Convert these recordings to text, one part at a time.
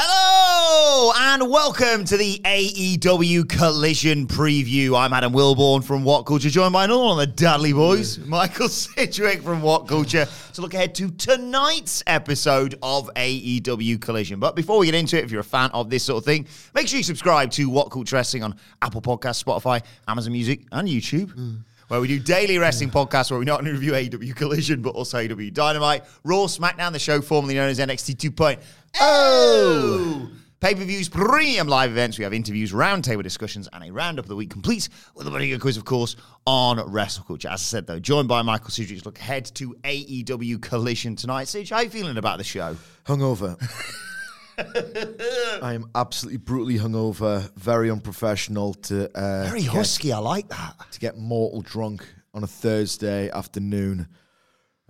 Hello and welcome to the AEW Collision preview. I'm Adam Wilbourn from What Culture, joined by another one of the Dudley Boys, Michael Sidgwick from What Culture, to look ahead to tonight's episode of AEW Collision. But before we get into it, if you're a fan of this sort of thing, make sure you subscribe to What Culture Wrestling on Apple Podcasts, Spotify, Amazon Music, and YouTube. Mm. Where we do daily wrestling podcasts where we not only review AEW Collision but also AEW Dynamite, Raw, SmackDown, the show formerly known as NXT 2.0. Oh! oh! Pay per views, premium live events. We have interviews, roundtable discussions, and a roundup of the week, complete with a video quiz, of course, on Wrestle Culture. As I said, though, joined by Michael Sidgwick, look ahead to AEW Collision tonight. Sidge, how are you feeling about the show? hungover. I am absolutely brutally hungover, very unprofessional to uh, Very get, husky. I like that. to get mortal drunk on a Thursday afternoon.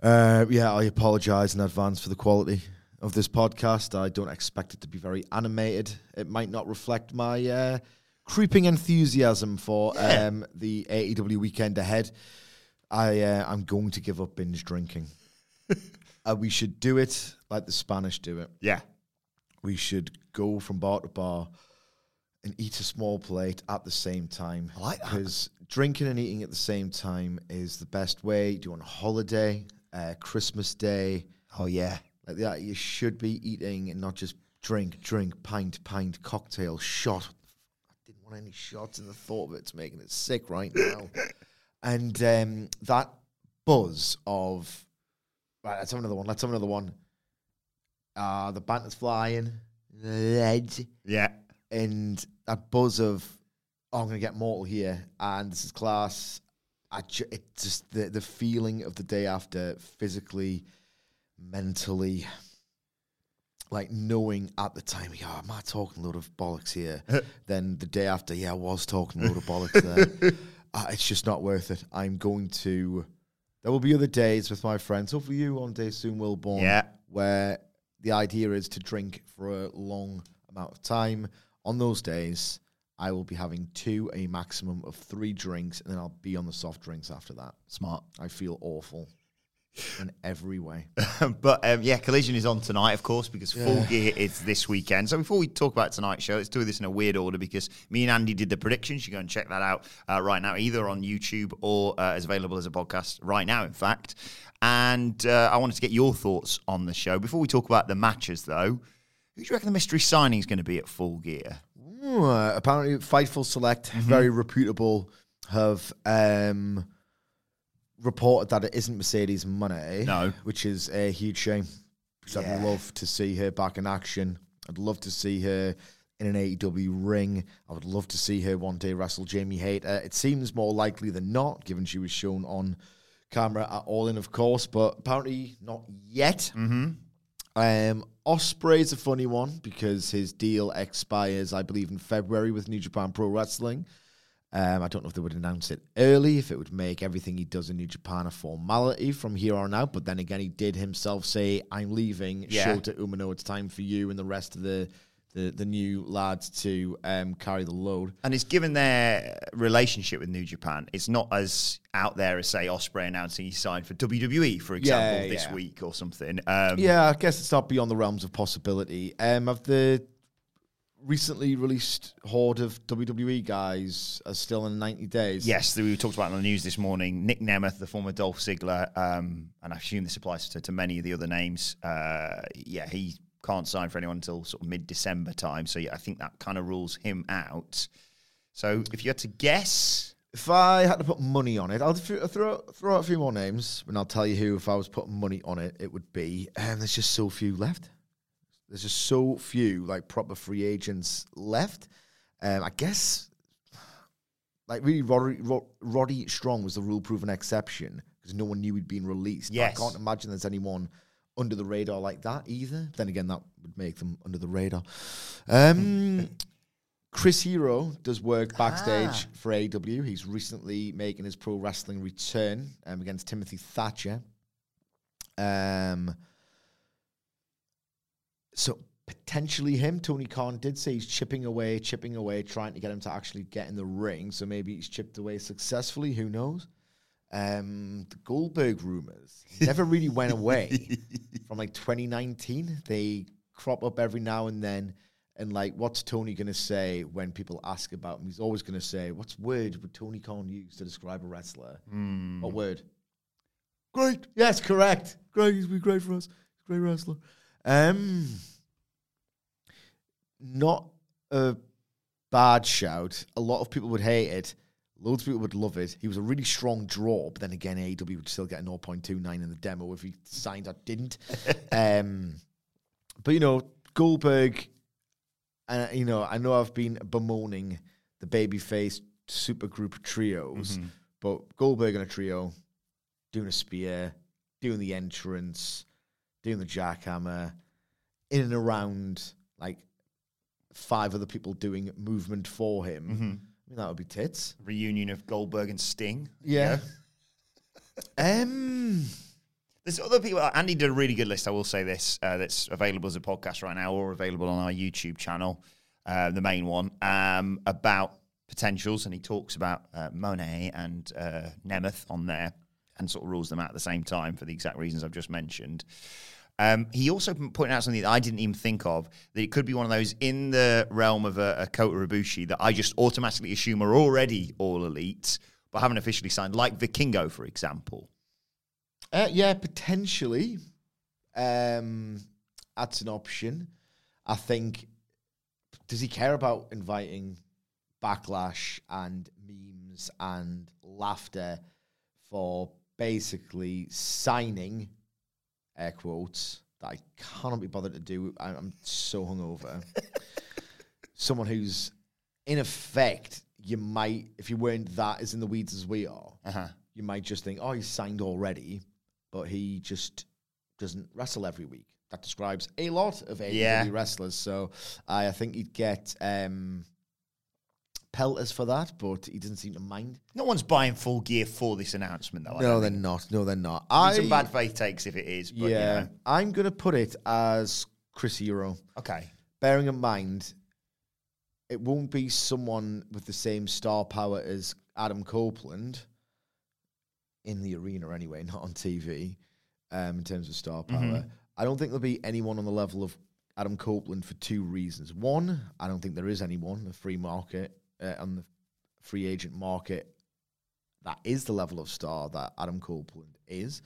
Uh, yeah, I apologise in advance for the quality of this podcast. I don't expect it to be very animated. It might not reflect my uh, creeping enthusiasm for Yeah. um, the AEW weekend ahead. I uh, I'm going to give up binge drinking. uh, we should do it like the Spanish do it Yeah. We should go from bar to bar and eat a small plate at the same time. I like that. Because drinking and eating at the same time is the best way. Do on a holiday, uh, Christmas Day, Oh, yeah. like that. You should be eating and not just drink, drink, pint, pint, cocktail, shot. I didn't want any shots, and the thought of it's making it sick right now. and um, that buzz of right, let's have another one. Let's have another one. Uh, the banter's flying, the lead, Yeah. and that buzz of oh, I'm gonna get mortal here, and this is class. I ju- it just the the feeling of the day after, physically, mentally, like knowing at the time, yeah, am I talking a load of bollocks here? then the day after, yeah, I was talking a load of bollocks there. Uh, it's just not worth it. I'm going to. There will be other days with my friends. Hopefully, you one day soon Wilbourn. Yeah. Where the idea is to drink for a long amount of time. On those days, I will be having two, a maximum of three drinks, and then I'll be on the soft drinks after that. Smart. I feel awful in every way. but um, yeah, Collision is on tonight, of course, because Full Gear is this weekend. So before we talk about tonight's show, let's do this in a weird order because me and Andy did the predictions. You go and check that out uh, right now, either on YouTube or uh, is available as a podcast right now, in fact. And uh, I wanted to get your thoughts on the show. Before we talk about the matches, though, who do you reckon the mystery signing is going to be at Full Gear? Ooh, uh, apparently, Fightful Select, Mm-hmm. very reputable, have um, reported that it isn't Mercedes Moné. No. which is a huge shame. Because I'd love to see her back in action. I'd love to see her in an AEW ring. I would love to see her one day wrestle Jamie Hayter. It seems more likely than not, given she was shown on camera at All In, of course, but apparently not yet. Mm-hmm. Um, Ospreay's a funny one because his deal expires, I believe, in February with New Japan Pro Wrestling. Um, I don't know if they would announce it early, if it would make everything he does in New Japan a formality from here on out. But then again, he did himself say, "I'm leaving." Yeah. Shota Umino, it's time for you and the rest of the the, the new lads to um, carry the load. And it's given their relationship with New Japan, it's not as out there as, say, Ospreay announcing he signed for WWE, for example, Yeah, this yeah. week or something. Um, Yeah, I guess it's not beyond the realms of possibility. Um, of the recently released horde of WWE guys are still in 90 days. Yes, we talked about it on the news this morning. Nick Nemeth, the former Dolph Ziggler, um, and I assume this applies to, to many of the other names. Uh, yeah, he can't sign for anyone until sort of mid December time. So yeah, I think that kind of rules him out. So if you had to guess, If I had to put money on it, I'll th- throw throw out a few more names, and I'll tell you who. If I was putting money on it, it would be. And there's just so few left. There's just so few like proper free agents left. Um, I guess, like really, Roddy, Roddy Strong was the rule proven exception because no one knew he'd been released. Yes. I can't imagine there's anyone under the radar like that either. Then again, that would make them under the radar. Um, Chris Hero does work backstage for AW. He's recently making his pro wrestling return um, against Timothy Thatcher. Um, so potentially him. Tony Khan did say he's chipping away, chipping away, trying to get him to actually get in the ring. So maybe he's chipped away successfully. Who knows? Um, the Goldberg rumors never really went away from like 2019. They crop up every now and then. And like, what's Tony gonna say when people ask about him? He's always gonna say, "What's word would Tony Khan use to describe a wrestler?" What word? Great. Yes, correct. Great. He's been great for us. Great wrestler. Um, not a bad shout. A lot of people would hate it. Loads of people would love it. He was a really strong draw, but then again, AEW would still get a 0.29 in the demo if he signed or didn't. um, but you know, Goldberg, and you know, I know I've been bemoaning the babyface supergroup trios, but Goldberg in a trio, doing a spear, doing the entrance, doing the jackhammer, in and around like five other people doing movement for him. I mean, that would be tits. reunion of Goldberg and Sting. Yeah. um. There's other people. Andy did a really good list. I will say this. Uh, that's available as a podcast right now, or available on our YouTube channel, uh, the main one, um, about potentials, and he talks about uh, Moné and uh, Nemeth on there, and sort of rules them out at the same time for the exact reasons I've just mentioned. Um, he also pointed out something that I didn't even think of that it could be one of those in the realm of a, a Kota Ibushi that I just automatically assume are already all elite, but haven't officially signed, like Vikingo, for example. Uh, yeah, potentially. Um, that's an option. I think. Does he care about inviting backlash and memes and laughter for basically signing air quotes that I cannot be bothered to do? I- I'm so hungover. Someone who's in effect, you might, if you weren't that as in the weeds as we are, Uh-huh. you might just think, oh, he's signed already, but he just doesn't wrestle every week. That describes a lot of AEW Yeah. wrestlers. So I, I think he'd get um, pelters for that, but he doesn't seem to mind. No one's buying full gear for this announcement, though. I no, don't they're think. not. No, they're not. I, some bad faith takes if it is. But, yeah, You know. I'm going to put it as Chris Hero. Okay. bearing in mind it won't be someone with the same star power as Adam Copeland in the arena anyway, not on TV, um, in terms of star power. I don't think there'll be anyone on the level of Adam Copeland for two reasons. One, I don't think there is anyone in the free market, uh, on the free agent market, that is the level of star that Adam Copeland is.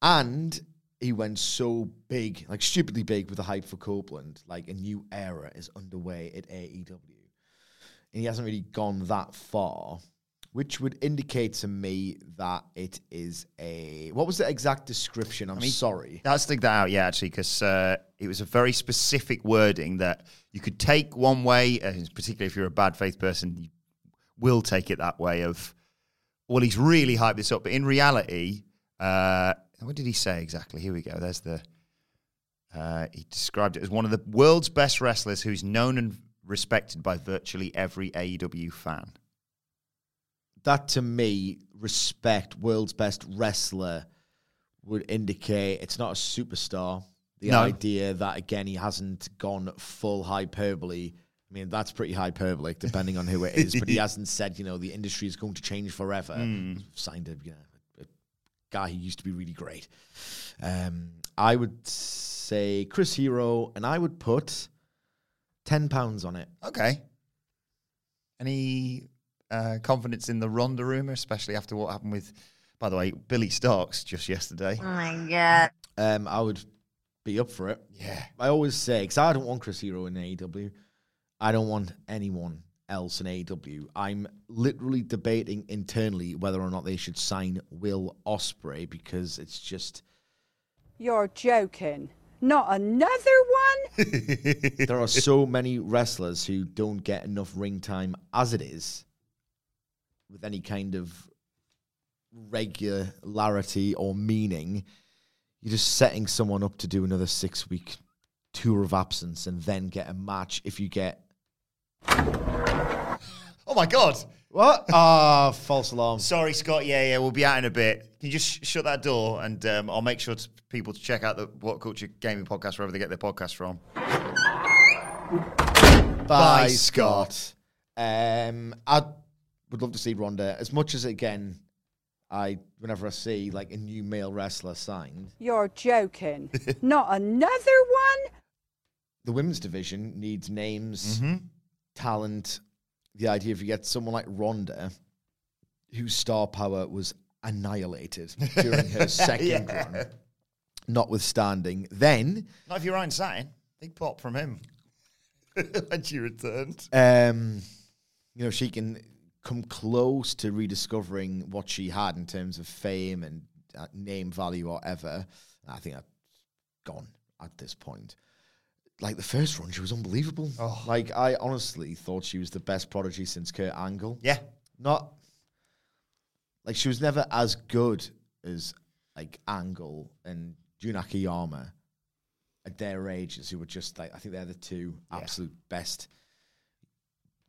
And he went so big, like stupidly big with the hype for Copeland. Like a new era is underway at AEW. And he hasn't really gone that far, which would indicate to me that it is a. What was the exact description? I'm mean, sorry. Let's dig that out, yeah, actually, because uh, it was a very specific wording that you could take one way, uh, particularly if you're a bad faith person, you will take it that way of, well, he's really hyped this up. But in reality, uh, what did he say exactly? Here we go. There's the. Uh, he described it as one of the world's best wrestlers who's known and respected by virtually every AEW fan. That to me, respect, world's best wrestler would indicate it's not a superstar. The No. idea that, again, he hasn't gone full hyperbole. I mean, that's pretty hyperbolic depending on who it is, but he hasn't said, you know, the industry is going to change forever. Signed a, you know, a guy who used to be really great. Um, I would say Chris Hero, and I would put Ten pounds on it. Okay. Any uh, confidence in the Ronda rumor, especially after what happened with, by the way, Billy Starks just yesterday? Oh my god. Um, I would be up for it. Yeah. I always say because I don't want Chris Hero in AEW. I don't want anyone else in AEW. I'm literally debating internally whether or not they should sign Will Ospreay because it's just You're joking. Not another one? there are so many wrestlers who don't get enough ring time as it is with any kind of regularity or meaning. You're just setting someone up to do another six week tour of absence and then get a match if you get Oh my God. what? Ah, false alarm. Sorry, Scott. Yeah, yeah, we'll be out in a bit. Can you just sh- shut that door and um, I'll make sure to people to check out the What Culture Gaming podcast wherever they get their podcast from. Bye, Scott. Scott. Um, I would love to see Ronda as much as again. I whenever I see like a new male wrestler signed, You're joking. Not another one? the women's division needs names, Mm-hmm. talent. The idea if you get someone like Ronda, whose star power was annihilated during her second run, notwithstanding, then Not if you're Ryan Satin. Big pop from him when she returned. um, you know, she can come close to rediscovering what she had in terms of fame and uh, name value or ever. I think that's gone at this point. Like the first run, she was unbelievable. Like I honestly thought she was the best prodigy since Kurt Angle. Yeah. Not like she was never as good as like Angle and Jun Akiyama at their ages, who were just like I think they're the two absolute best,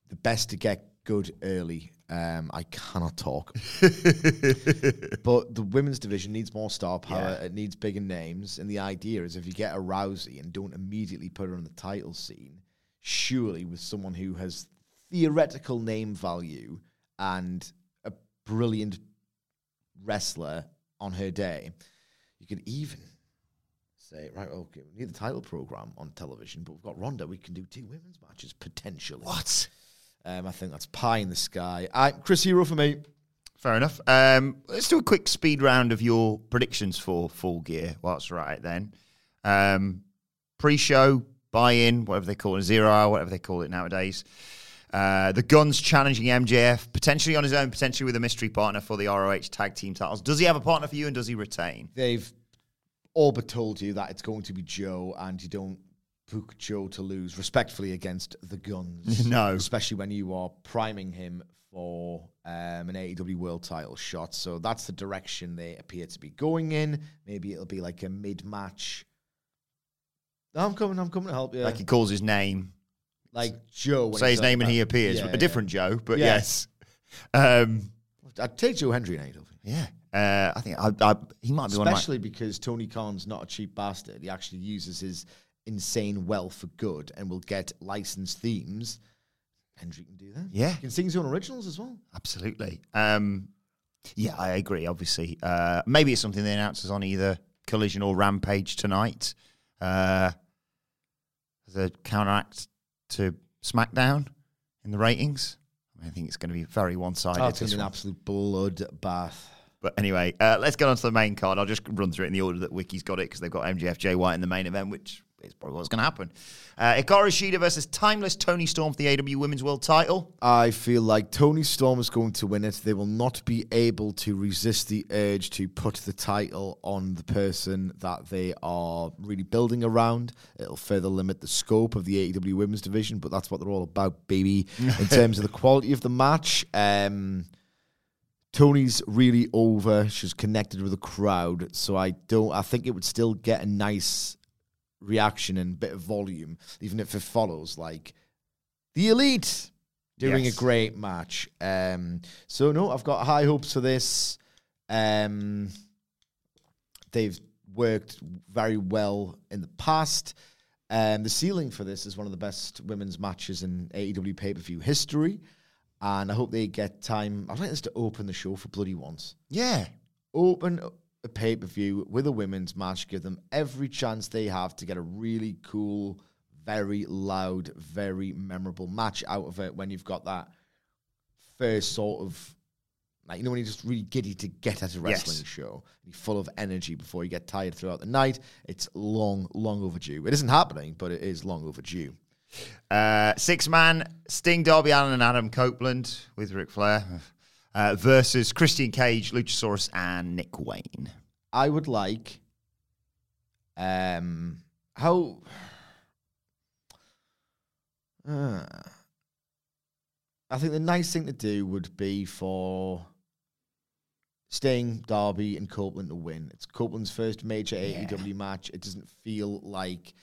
the best to get good early. Um, I cannot talk, but the women's division needs more star power. Yeah. It needs bigger names, and the idea is if you get a Rousey and don't immediately put her on the title scene, surely with someone who has theoretical name value and a brilliant wrestler on her day, you could even say, right, okay, we need the title program on television, but we've got Ronda. We can do two women's matches potentially. What? Um, I think that's pie in the sky. I, Chris Hero for me. Fair enough. Um, let's do a quick speed round of your predictions for Full Gear. Whilst we're at it, then um, pre-show, buy-in, whatever they call it, zero hour, whatever they call it nowadays. Uh, the Guns challenging MJF, potentially on his own, potentially with a mystery partner for the ROH tag team titles. Does he have a partner for you, and does he retain? They've all but told you that it's going to be Joe, and you don't book Joe to lose respectfully against the Guns. No. especially when you are priming him for um, an AEW World Title shot. So that's the direction they appear to be going in. Maybe it'll be like a mid-match. I'm coming. I'm coming to help you. Like he calls his name, like Joe. say his name, and he appears. Yeah, a different Joe, but Yeah. yes. Um. I'd take Joe Hendry in AEW. yeah, uh, I think I, I, he might be one of my. Especially because Tony Khan's not a cheap bastard. He actually uses his insane well for good and will get licensed themes. Hendry can do that. Yeah. He can sing his own originals as well. Absolutely. Um, yeah, I agree. Obviously, uh, maybe it's something they announces on either Collision or Rampage tonight uh, as a counteract to SmackDown in the ratings. I, mean, I think it's going to be very one-sided. It's going to be an absolute bloodbath. But anyway, uh, let's get on to the main card. I'll just run through it in the order that Wiki's got it because they've got MJF Jay White in the main event, which is probably what's going to happen. Uh, Hikaru Shida versus Timeless Toni Storm for the AW Women's World Title. I feel like Toni Storm is going to win it. They will not be able to resist the urge to put the title on the person that they are really building around. It'll further limit the scope of the AEW women's division, but that's what they're all about, baby. In terms of the quality of the match, um, Toni's really over. She's connected with the crowd, so I don't. I think it would still get a nice reaction and bit of volume, even if it follows like the elite doing Yes. a great match. Um, so no, I've got high hopes for this. Um, they've worked very well in the past. Um, the ceiling for this is one of the best women's matches in AEW pay per view history, and I hope they get time. I'd like this to open the show for bloody once. Yeah. Open a pay per view with a women's match, give them every chance they have to get a really cool very loud, very memorable match out of it when you've got that first sort of like you know when you're just really giddy to get at a wrestling Yes. show, you're full of energy before you get tired throughout the night. It's long, long overdue. It isn't happening, but it is long overdue. Uh, six man Sting, Darby Allin, and Adam Copeland with Ric Flair uh, versus Christian Cage, Luchasaurus, and Nick Wayne. I would like um how Uh, I think the nice thing to do would be for Sting, Darby, and Copeland to win. It's Copeland's first major AEW match. It doesn't feel like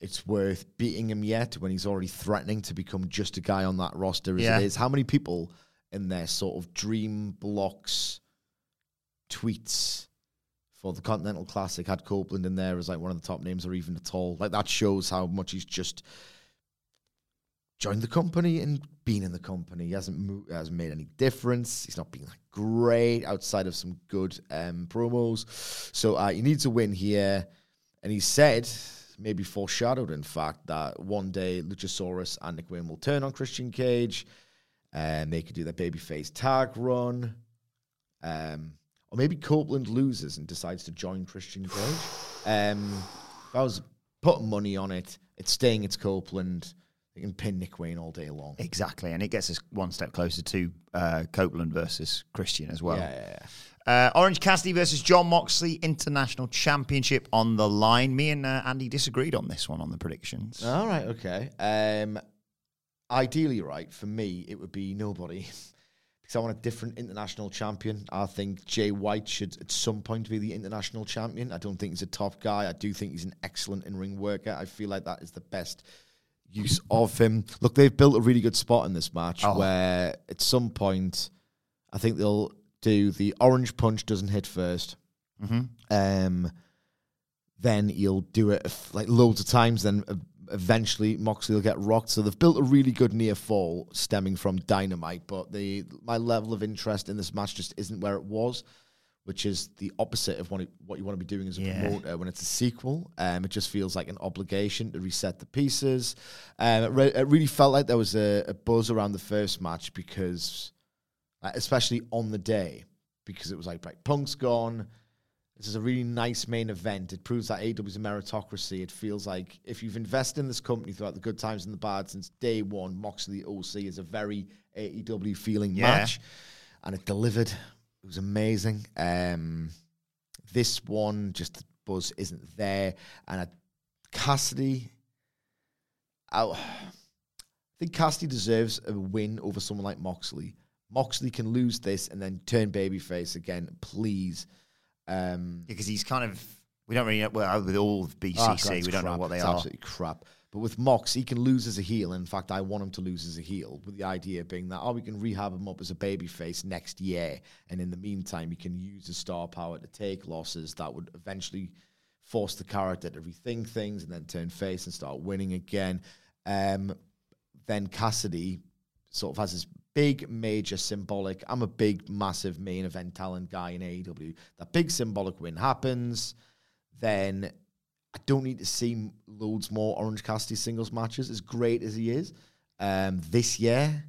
it's worth beating him yet when he's already threatening to become just a guy on that roster as Yeah. it is. How many people in their sort of dream blocks tweets for the Continental Classic had Copeland in there as like one of the top names or even at all? Like that shows how much he's just joined the company and been in the company. He hasn't mo- hasn't made any difference. He's not been like great outside of some good um, promos. So uh, he needs a win here. And he said, maybe foreshadowed, in fact, that one day Luchasaurus and Nick Wayne will turn on Christian Cage, and they could do their babyface tag run. Um, or maybe Copeland loses and decides to join Christian Cage. Um, if I was putting money on it, it's Sting. It's Copeland. They can pin Nick Wayne all day long. Exactly, and it gets us one step closer to uh, Copeland versus Christian as well. Yeah, yeah, yeah. Uh, Orange Cassidy versus Jon Moxley, International Championship on the line. Me and uh, Andy disagreed on this one on the predictions. All right, okay. Um, ideally, right for me, it would be nobody because I want a different international champion. I think Jay White should at some point be the international champion. I don't think he's a top guy. I do think he's an excellent in ring worker. I feel like that is the best use of him. Look, they've built a really good spot in this match Oh. where at some point, I think they'll do the orange punch doesn't hit 1st Um, then you'll do it like loads of times. Then eventually Moxley will get rocked. So they've built a really good near fall stemming from Dynamite. But the my level of interest in this match just isn't where it was, which is the opposite of what, it, what you want to be doing as a Yeah. promoter when it's a sequel. Um, it just feels like an obligation to reset the pieces. Um, it, re- it really felt like there was a, a buzz around the first match because, uh, especially on the day, because it was like, right, Punk's gone. This is a really nice main event. It proves that AW is a meritocracy. It feels like if you've invested in this company throughout the good times and the bad since day one, Moxley OC is a very AEW feeling Yeah. match. And it delivered. It was amazing. Um, this one, just the buzz isn't there. And Cassidy, I, I think Cassidy deserves a win over someone like Moxley. Moxley can lose this and then turn babyface again, please. Um, Because he's kind of, we don't really know, well, with all of BCC, ah, God, we don't know what they it's are. absolutely crap. But with Mox, he can lose as a heel. In fact, I want him to lose as a heel, with the idea being that, oh, we can rehab him up as a babyface next year. And in the meantime, he can use his star power to take losses that would eventually force the character to rethink things and then turn face and start winning again. Um, then Cassidy sort of has this big, major symbolic. I'm a big, massive main event talent guy in AEW. That big symbolic win happens. Then I don't need to see loads more Orange Cassidy singles matches, as great as he is um, this year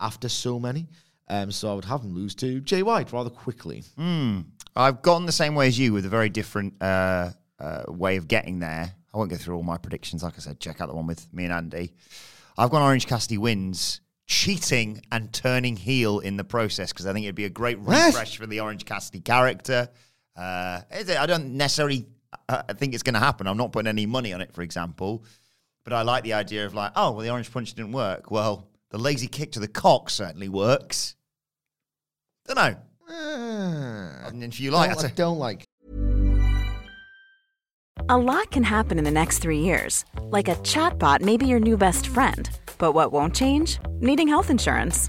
after so many. Um, so I would have him lose to Jay White rather quickly. Hmm. I've gone the same way as you with a very different uh, uh, way of getting there. I won't go through all my predictions. Like I said, check out the one with me and Andy. I've gone Orange Cassidy wins, cheating and turning heel in the process because I think it'd be a great What? refresh for the Orange Cassidy character. Uh, is it- I don't necessarily uh, I think it's going to happen. I'm not putting any money on it, for example. But I like the idea of like, oh, well, the orange punch didn't work. Well, the lazy kick to the cock certainly works. Don't know. Ah, And if you like, don't- that's I a- don't like. A lot can happen in the next three years. Like a chatbot may be your new best friend. But what won't change? Needing health insurance.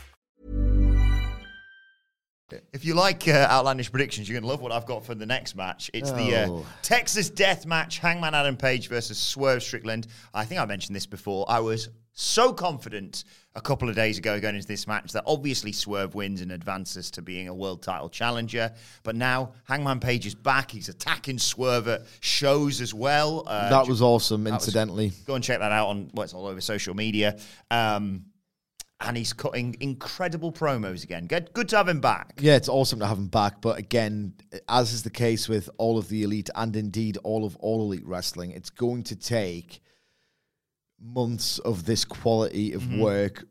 If you like uh, outlandish predictions, you're going to love what I've got for the next match. It's the uh, Oh. Texas Death Match, Hangman Adam Page versus Swerve Strickland. I think I mentioned this before. I was so confident a couple of days ago going into this match that obviously Swerve wins and advances to being a world title challenger. But now Hangman Page is back. He's attacking Swerve at shows as well. Uh, that was awesome, was- incidentally. Go and check that out on what's all over social media. Um, and he's cutting incredible promos again. Good, good to have him back. Yeah, it's awesome to have him back. But again, as is the case with all of the elite and indeed all of all elite wrestling, it's going to take months of this quality of Mm-hmm. work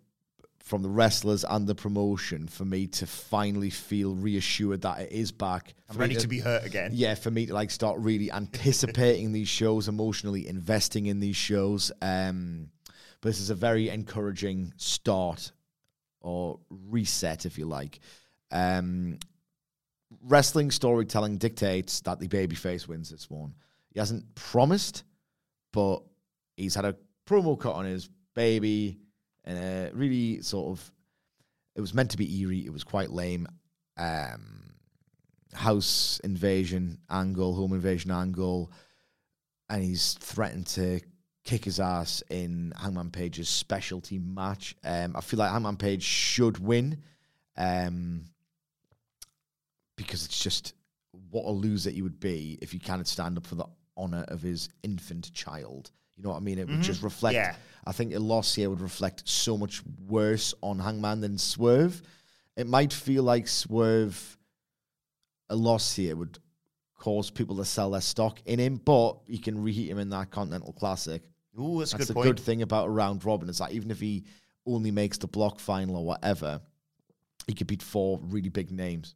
from the wrestlers and the promotion for me to finally feel reassured that it is back. I'm ready to be hurt again. Yeah, for me to like start really anticipating these shows, emotionally investing in these shows. Um, but this is a very encouraging start or reset, if you like. Um, wrestling storytelling dictates that the babyface wins this one. He hasn't promised, but he's had a promo cut on his baby, and uh, really sort of. It was meant to be eerie. It was quite lame. Um, house invasion angle, home invasion angle, and he's threatened to kick his ass in Hangman Page's specialty match. Um, I feel like Hangman Page should win, um, because it's just what a loser he would be if he can't stand up for the honor of his infant child. You know what I mean? It would just reflect. Yeah. I think a loss here would reflect so much worse on Hangman than Swerve. It might feel like Swerve, a loss here would cause people to sell their stock in him, but you can reheat him in that Continental Classic. Ooh, that's a That's good the point. good thing about a round robin is that even if he only makes the block final or whatever, he could beat four really big names.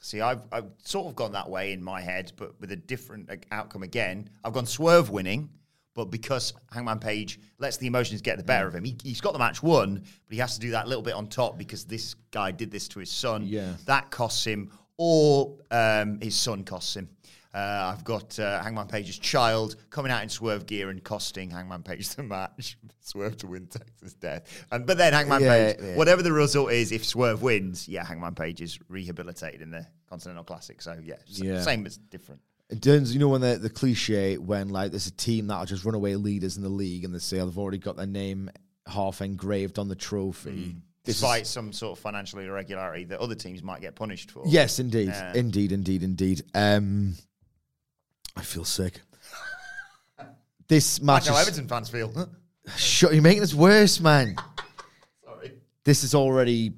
See, I've, I've sort of gone that way in my head, but with a different outcome again. I've gone Swerve winning, but because Hangman Page lets the emotions get the better of him, he, he's got the match won, but he has to do that little bit on top because this guy did this to his son. Yeah. That costs him, or um, his son costs him. Uh, I've got uh, Hangman Page's child coming out in Swerve gear and costing Hangman Page the match. Swerve to win Texas Death. And, but then Hangman Yeah, Page, yeah. whatever the result is, if Swerve wins, yeah, Hangman Page is rehabilitated in the Continental Classic. So yeah, Yeah. same as different. In terms, you know, when the, the cliche when like there's a team that'll just run away leaders in the league and they say they've already got their name half engraved on the trophy. Is- Despite some sort of financial irregularity that other teams might get punished for. yes, indeed, indeed, indeed, indeed. Um, I feel sick. this match That's how is Everton fans feel. Shut, you're making this worse, man. Sorry. This is already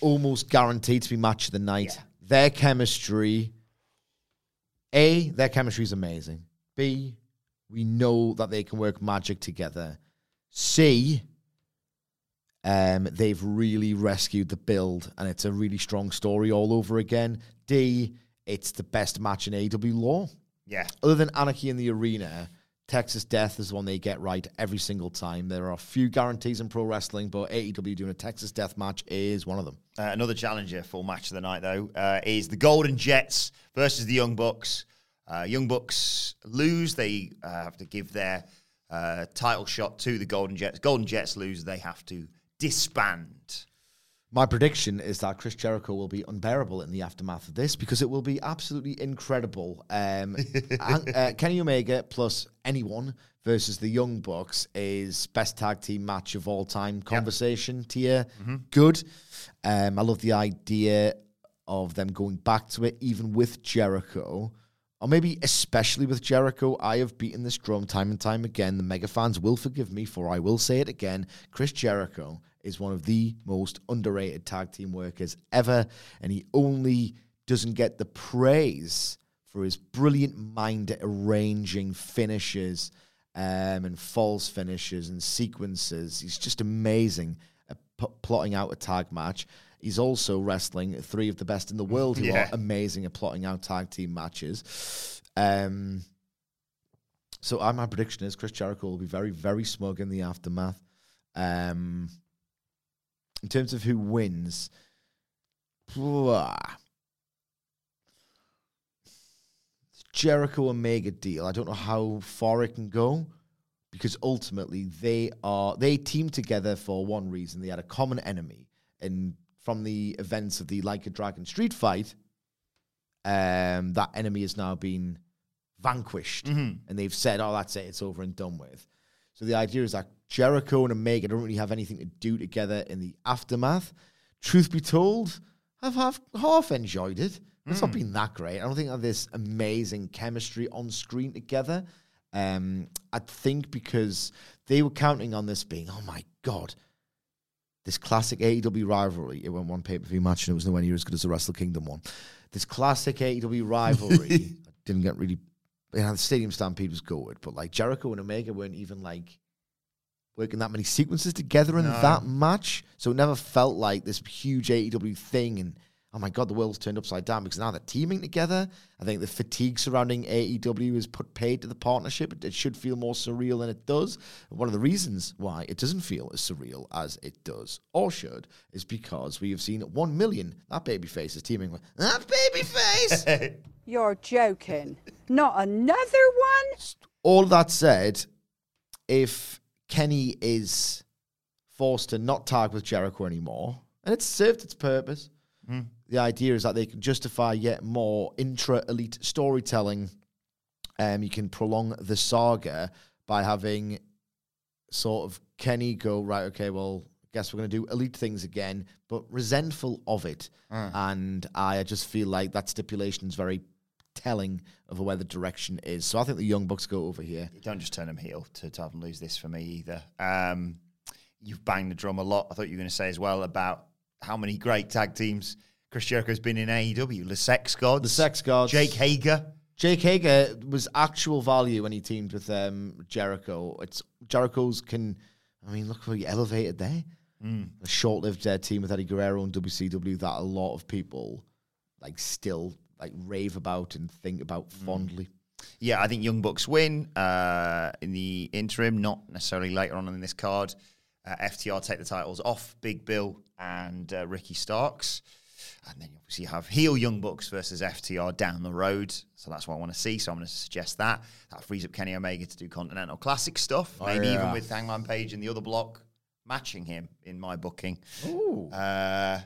almost guaranteed to be match of the night. Yeah. Their chemistry, A, their chemistry is amazing. B, we know that they can work magic together. C, um, they've really rescued the build and it's a really strong story all over again. D, it's the best match in AW law Yeah. other than Anarchy in the Arena, Texas Death is one they get right every single time. There are a few guarantees in pro wrestling, but AEW doing a Texas Death match is one of them. Uh, another challenger for match of the night, though, uh, is the Golden Jets versus the Young Bucks. Uh, Young Bucks lose. They uh, have to give their uh, title shot to the Golden Jets. Golden Jets lose. They have to disband. My prediction is that Chris Jericho will be unbearable in the aftermath of this because it will be absolutely incredible. Um, uh, Kenny Omega plus anyone versus the Young Bucks is best tag team match of all time conversation tier. Good. Um, I love the idea of them going back to it, even with Jericho. Or maybe especially with Jericho, I have beaten this drum time and time again. The mega fans will forgive me, for I will say it again. Chris Jericho is one of the most underrated tag team workers ever, and he only doesn't get the praise for his brilliant mind arranging finishes um, and false finishes and sequences. He's just amazing at p- plotting out a tag match. He's also wrestling three of the best in the world who Yeah. are amazing at plotting out tag team matches. Um, so uh, my prediction is Chris Jericho will be very, very smug in the aftermath. Um, in terms of who wins, blah. Jericho Omega deal. I don't know how far it can go because ultimately they are they teamed together for one reason. They had a common enemy, and from the events of the Like a Dragon street fight, um, that enemy has now been vanquished, and they've said, "Oh, that's it. It's over and done with." So the idea is that Jericho and Omega don't really have anything to do together in the aftermath. Truth be told, I've half, half enjoyed it. It's not been that great. I don't think they have this amazing chemistry on screen together. Um, I think because they were counting on this being, oh my god, this classic AEW rivalry. It went one pay per view match and it was nowhere near as good as the Wrestle Kingdom one. This classic AEW rivalry didn't get really. You know, the Stadium Stampede was good, but like Jericho and Omega weren't even like working that many sequences together in that match. So it never felt like this huge AEW thing. And oh my God, the world's turned upside down because now they're teaming together. I think the fatigue surrounding AEW has put paid to the partnership. It, it should feel more surreal than it does. One of the reasons why it doesn't feel as surreal as it does or should is because we have seen 1 million that babyface is teaming with that babyface. You're joking. Not another one? All that said, if Kenny is forced to not tag with Jericho anymore, and it's served its purpose, hmm. The idea is that they can justify yet more intra elite storytelling. Um, you can prolong the saga by having sort of Kenny go, right, okay, well, guess we're going to do elite things again, but resentful of it. And I just feel like that stipulation is very telling of where the direction is. So I think the Young Bucks go over here. You Don't just turn them heel to, to have them lose this for me either. Um, you've banged the drum a lot. I thought you were going to say as well about how many great tag teams Chris Jericho's been in AEW. The Sex Gods. The Sex Gods. Jake Hager. Jake Hager was actual value when he teamed with um, Jericho. It's Jericho's can. I mean, look how he elevated there. A short-lived uh, team with Eddie Guerrero and WCW that a lot of people like still like rave about and think about fondly. Yeah, I think Young Bucks win uh, in the interim, not necessarily later on in this card. Uh, FTR take the titles off Big Bill and uh, Ricky Starks. And then you obviously have heel Young Bucks versus FTR down the road. So that's what I want to see. So I'm going to suggest that. That frees up Kenny Omega to do Continental Classic stuff. Maybe even with Hangman Page in the other block matching him in my booking. Uh,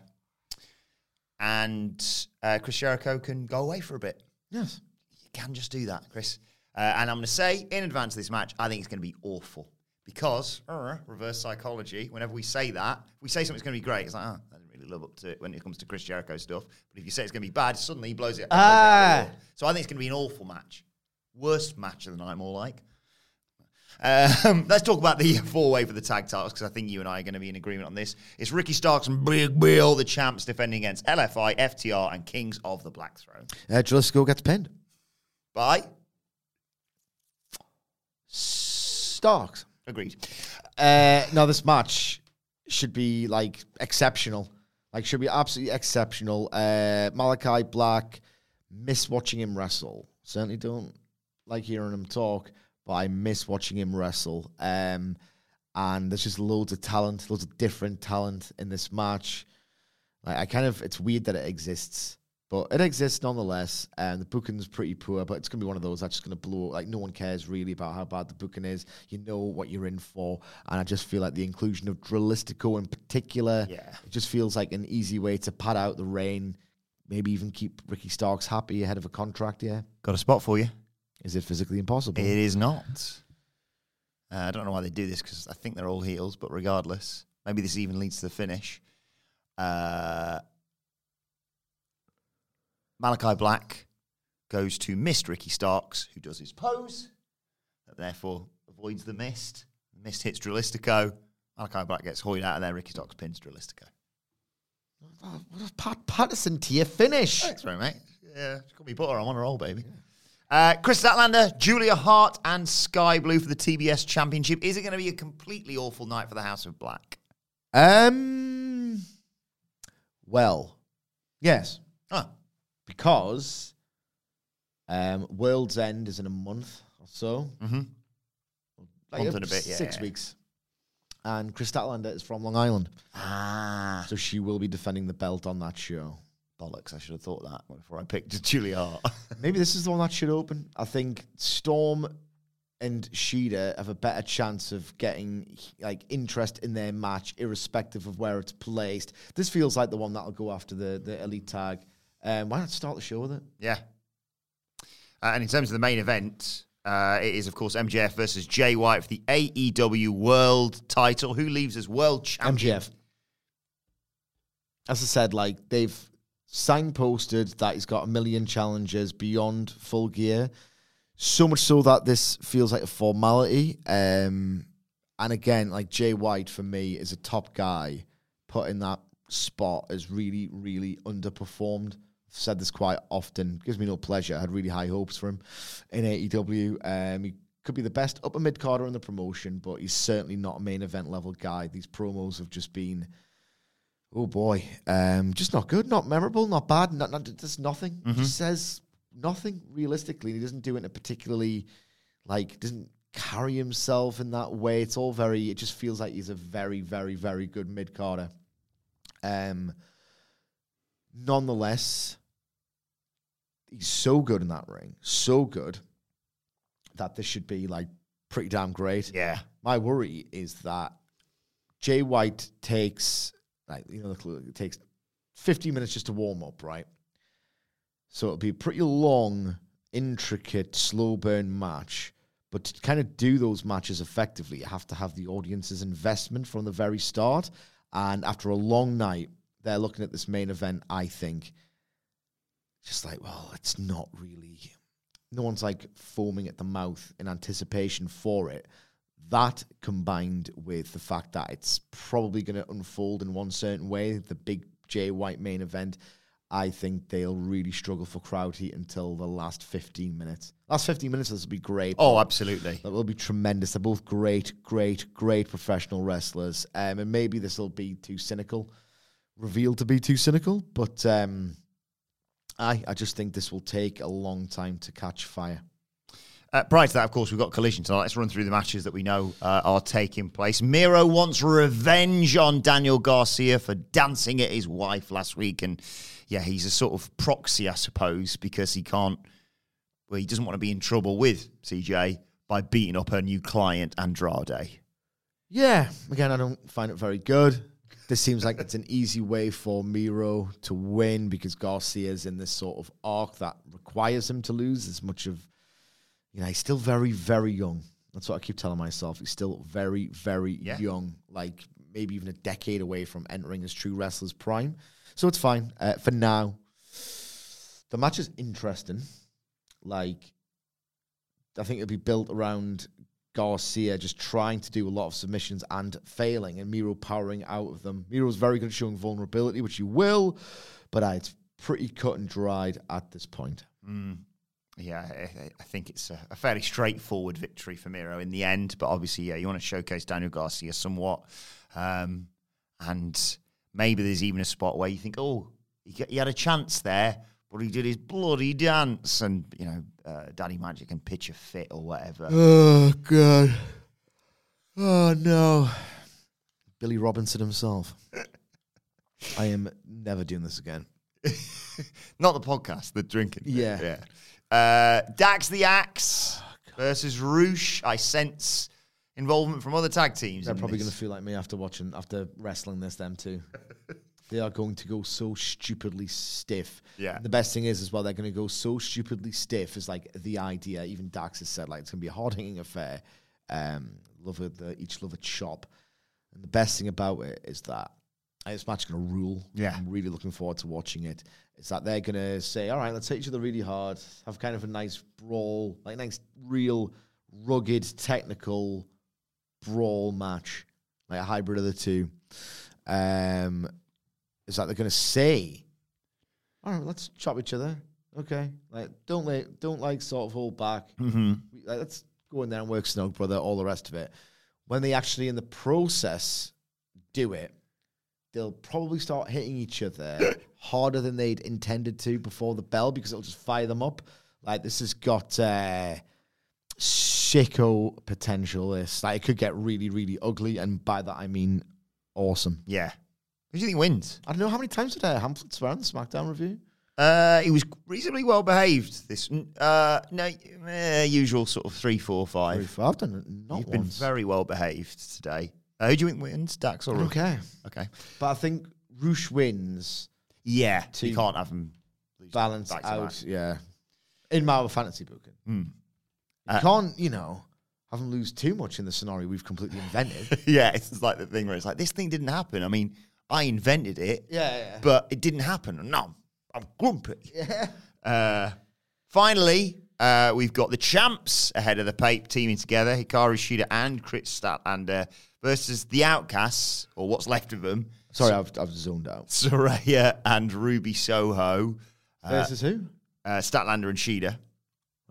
and uh, Chris Jericho can go away for a bit. Yes. You can just do that, Chris. Uh, and I'm going to say in advance of this match, I think it's going to be awful because uh, reverse psychology. Whenever we say that, if we say something's going to be great, it's like, oh, Really live up to it when it comes to Chris Jericho stuff. But if you say it's going to be bad, suddenly he blows it. Ah, it out of the water. So I think it's going to be an awful match, worst match of the night, more like. Um, let's talk about the four way for the tag titles because I think you and I are going to be in agreement on this. It's Ricky Starks and Big Bill, the champs, defending against LFI, FTR, and Kings of the Black Throne. Uh, Driscoll gets pinned. Bye. Starks. Agreed. Uh, no, this match should be like exceptional. Like, should be absolutely exceptional. Uh, Malachi Black, miss watching him wrestle. Certainly don't like hearing him talk, but I miss watching him wrestle. Um, and there's just loads of talent, loads of different talent in this match. Like, I kind of, it's weird that it exists But it exists nonetheless, and the booking's pretty poor. But it's gonna be one of those that's just gonna blow. Up. Like no one cares really about how bad the booking is. You know what you're in for, and I just feel like the inclusion of Dralístico in particular, Yeah. it just feels like an easy way to pad out the rain. Maybe even keep Ricky Starks happy ahead of a contract. Yeah, Got a spot for you. is it physically impossible? It is not. Uh, I don't know why they do this because I think they're all heels, but regardless, maybe this even leads to the finish. Uh, Malachi Black goes to mist Ricky Starks, who does his pose, that therefore avoids the mist. The mist hits Dralístico. Malachi Black gets hoyed out of there. Ricky Starks pins Dralístico. Oh, what a Pat Patterson tier finish. Thanks, very mate. Yeah, it's got me butter. I'm on a roll, baby. Uh, Kris Statlander, Julia Hart, and Skye Blue for the TBS Championship. Is it going to be a completely awful night for the House of Black? Um. Well, yes, Oh, because um, World's End is in a month or so. mm-hmm. Like, Month and a bit, yeah, Six weeks. And Kris Statlander is from Long Island, ah, so she will be defending the belt on that show. bollocks! I should have thought that before I picked Julia Hart. Maybe this is the one that should open. I think Storm and Shida have a better chance of getting like interest in their match, irrespective of where it's placed. This feels like the one that'll go after the the elite tag. Um, why not start the show with it? yeah. Uh, and in terms of the main event, uh, it is of course MJF versus Jay White for the AEW World Title. Who leaves as world champion? MJF. As I said, like they've signposted that he's got a million challenges beyond full gear. So much so that this feels like a formality. Um, and again, like Jay White for me is a top guy. Put in that spot is really, really underperformed. Said this quite often. Gives me no pleasure. I had really high hopes for him in AEW. Um, he could be the best upper mid carder in the promotion, but he's certainly not a main event level guy. These promos have just been, oh boy, um, just not good, not memorable, not bad, not, not just nothing. Just says nothing realistically. He doesn't do it in a particularly like doesn't carry himself in that way. It's all very. It just feels like he's a very, very, very good mid carder. Um, nonetheless, he's so good in that ring, so good that this should be like pretty damn great. Yeah. My worry is that Jay White takes like you know the clue it takes 50 minutes just to warm up, right? So it'll be a pretty long, intricate, slow burn match. But to kind of do those matches effectively, you have to have the audience's investment from the very start. And after a long night, they're looking at this main event, I think, just like, well, it's not really. No one's like foaming at the mouth in anticipation for it. That combined with the fact that it's probably going to unfold in one certain way, the big Jay White main event, I think they'll really struggle for crowd heat until the last 15 minutes. Last 15 minutes, this will be great. Oh, absolutely. That will be tremendous. They're both great, great, great professional wrestlers. Um, and maybe this will be too cynical, revealed to be too cynical. But um, I, I just think this will take a long time to catch fire. Uh, prior to that, of course, we've got collision. tonight. let's run through the matches that we know uh, are taking place. Miro wants revenge on Daniel Garcia for dancing at his wife last week, and yeah, he's a sort of proxy, I suppose, because he can't. Well, he doesn't want to be in trouble with CJ by beating up her new client Andrade. Yeah, again, I don't find it very good. This seems like it's an easy way for Miro to win because Garcia's in this sort of arc that requires him to lose as much of, you know, he's still very, very young. That's what I keep telling myself. He's still very, very Yeah. young, like maybe even a decade away from entering his true wrestler's prime. So it's fine uh, for now. The match is interesting. Like, I think it'll be built around Garcia just trying to do a lot of submissions and failing, and Miro powering out of them. Miro's very good at showing vulnerability, which he will, but uh, it's pretty cut and dried at this point. Yeah, I, think it's a, fairly straightforward victory for Miro in the end. But obviously, yeah, you want to showcase Daniel Garcia somewhat. Um, and maybe there's even a spot where you think, oh, he had a chance there, but he did his bloody dance. And, you know, uh, Daddy Magic can pitch a fit or whatever. Oh, God. Oh, no. Billy Robinson himself. I am never doing this again. Not the podcast, the drinking. bit, Yeah. Yeah. Uh, Dax the Axe versus Rush. I sense involvement from other tag teams. They're probably going to feel like me after watching, after wrestling this, them too. they are going to go so stupidly stiff. Yeah. The best thing is, as well, they're going to go so stupidly stiff is like the idea. Even Dax has said, like, it's going to be a hard hitting affair. Um, love it, the, each love a chop. And the best thing about it is that uh, this match is going to rule. Yeah. I'm really looking forward to watching it. It's that they're going to say, all right, let's hit each other really hard, have kind of a nice brawl, like nice, real, rugged, technical brawl match, like a hybrid of the two. Um, is that they're going to say, all right, let's chop each other. Okay. Like, don't like, don't like sort of hold back. Mm-hmm. Like, let's go in there and work snug, brother, all the rest of it. When they actually, in the process, do it, they'll probably start hitting each other harder than they'd intended to before the bell because it'll just fire them up. Like, this has got uh, sicko potential. This, like, it could get really, really ugly. And by that, I mean awesome. Yeah. Who do you think wins? I don't know how many times did uh, Hamlet swear on the SmackDown review? Uh, he was reasonably well behaved. This, uh, no, uh, usual sort of three, four, five. Very far. I've done it not You've been very well behaved today. Uh, who do you think wins, Dax or Rush? okay. Okay. But I think Rush wins. Yeah, Two- you can't have lose balance out. back. Yeah, in my fantasy booking, Hmm. you Uh, can't you know have them lose too much in the scenario we've completely invented. yeah, it's like the thing where it's like this thing didn't happen. I mean, I invented it, yeah, yeah, but it didn't happen. No, I'm grumpy. yeah. Uh, finally, uh, we've got the champs ahead of the Pape teaming together: Hikaru Shida and Kris Statlander versus the Outcasts, or what's left of them. Sorry, I've I've zoned out. Saraya and Ruby Soho, uh, Versus who? uh, Statlander and Shida.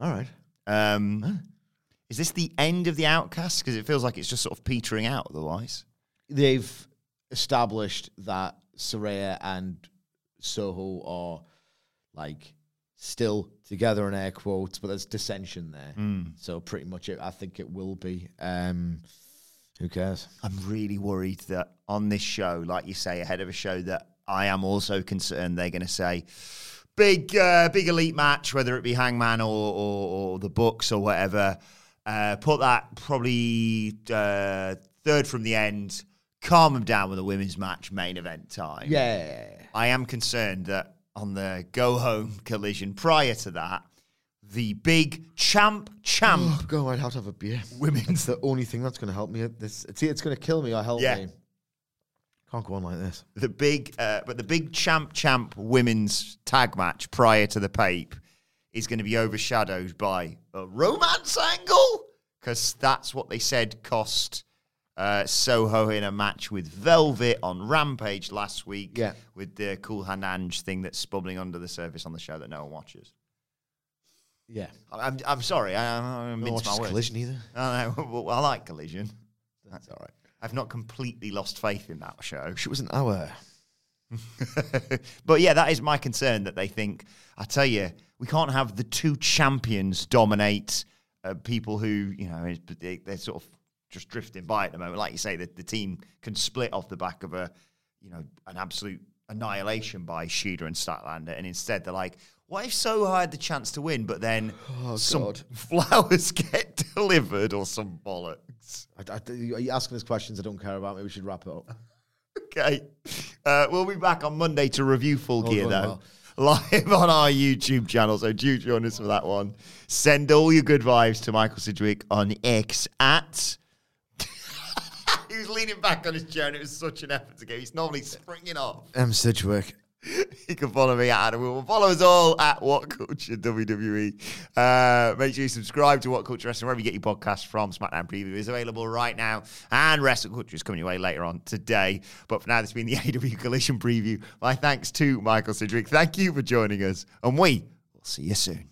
All right. Um, Is this the end of the Outcasts? Because it feels like it's just sort of petering out otherwise. They've established that Saraya and Soho are like still together in air quotes, but there's dissension there. So pretty much it. I think it will be. Um, who cares? I'm really worried that on this show, like you say, ahead of a show that I am also concerned they're going to say big, uh, big elite match, whether it be Hangman or, or, or the Bucks or whatever. Uh, put that probably uh, third from the end. Calm them down with a women's match, main event time. Yeah. I am concerned that on the go home collision prior to that, the big champ champ Oh, go. I'd have to have a beer. women's It's the only thing that's going to help me. This, it's, it's going to kill me I help Yeah. me. Can't go on like this. the big, uh, but the big champ champ women's tag match prior to the Pape is going to be overshadowed by a romance angle because that's what they said cost uh, Soho in a match with Velvet on Rampage last week. Yeah. with the cool Hanange thing that's bubbling under the surface on the show that no one watches. Yeah. I'm, I'm sorry, I, I No mince watches my words. collision either. I know. Well, I like Collision. That's all right. I've not completely lost faith in that show. She was an hour. but yeah, that is my concern that they think, I tell you, we can't have the two champions dominate uh, people who, you know, they're sort of just drifting by at the moment. Like you say, that the team can split off the back of a, you know, an absolute annihilation by Shida and Statlander. And instead they're like, what if Soho had the chance to win, but then some God. flowers get delivered or some bollocks? I, I, are you asking us questions I don't care about? Maybe we should wrap it up. Okay. Uh, we'll be back on Monday to review Full Oh, Gear, though. well. Live on our YouTube channel, so do join us for that one. Send all your good vibes to Michael Sidgwick on X at. He was leaning back on his chair, and it was such an effort to get. He's normally springing off. M. Sidgwick. You can follow me at Adam Wilbourn. Follow us all at What Culture WWE. Uh, make sure you subscribe to What Culture Wrestling wherever you get your podcast from. SmackDown Preview is available right now, and Wrestle Culture is coming your way later on today. But for now, this has been the AEW Collision Preview. My thanks to Michael Sidgwick. Thank you for joining us, and we will see you soon.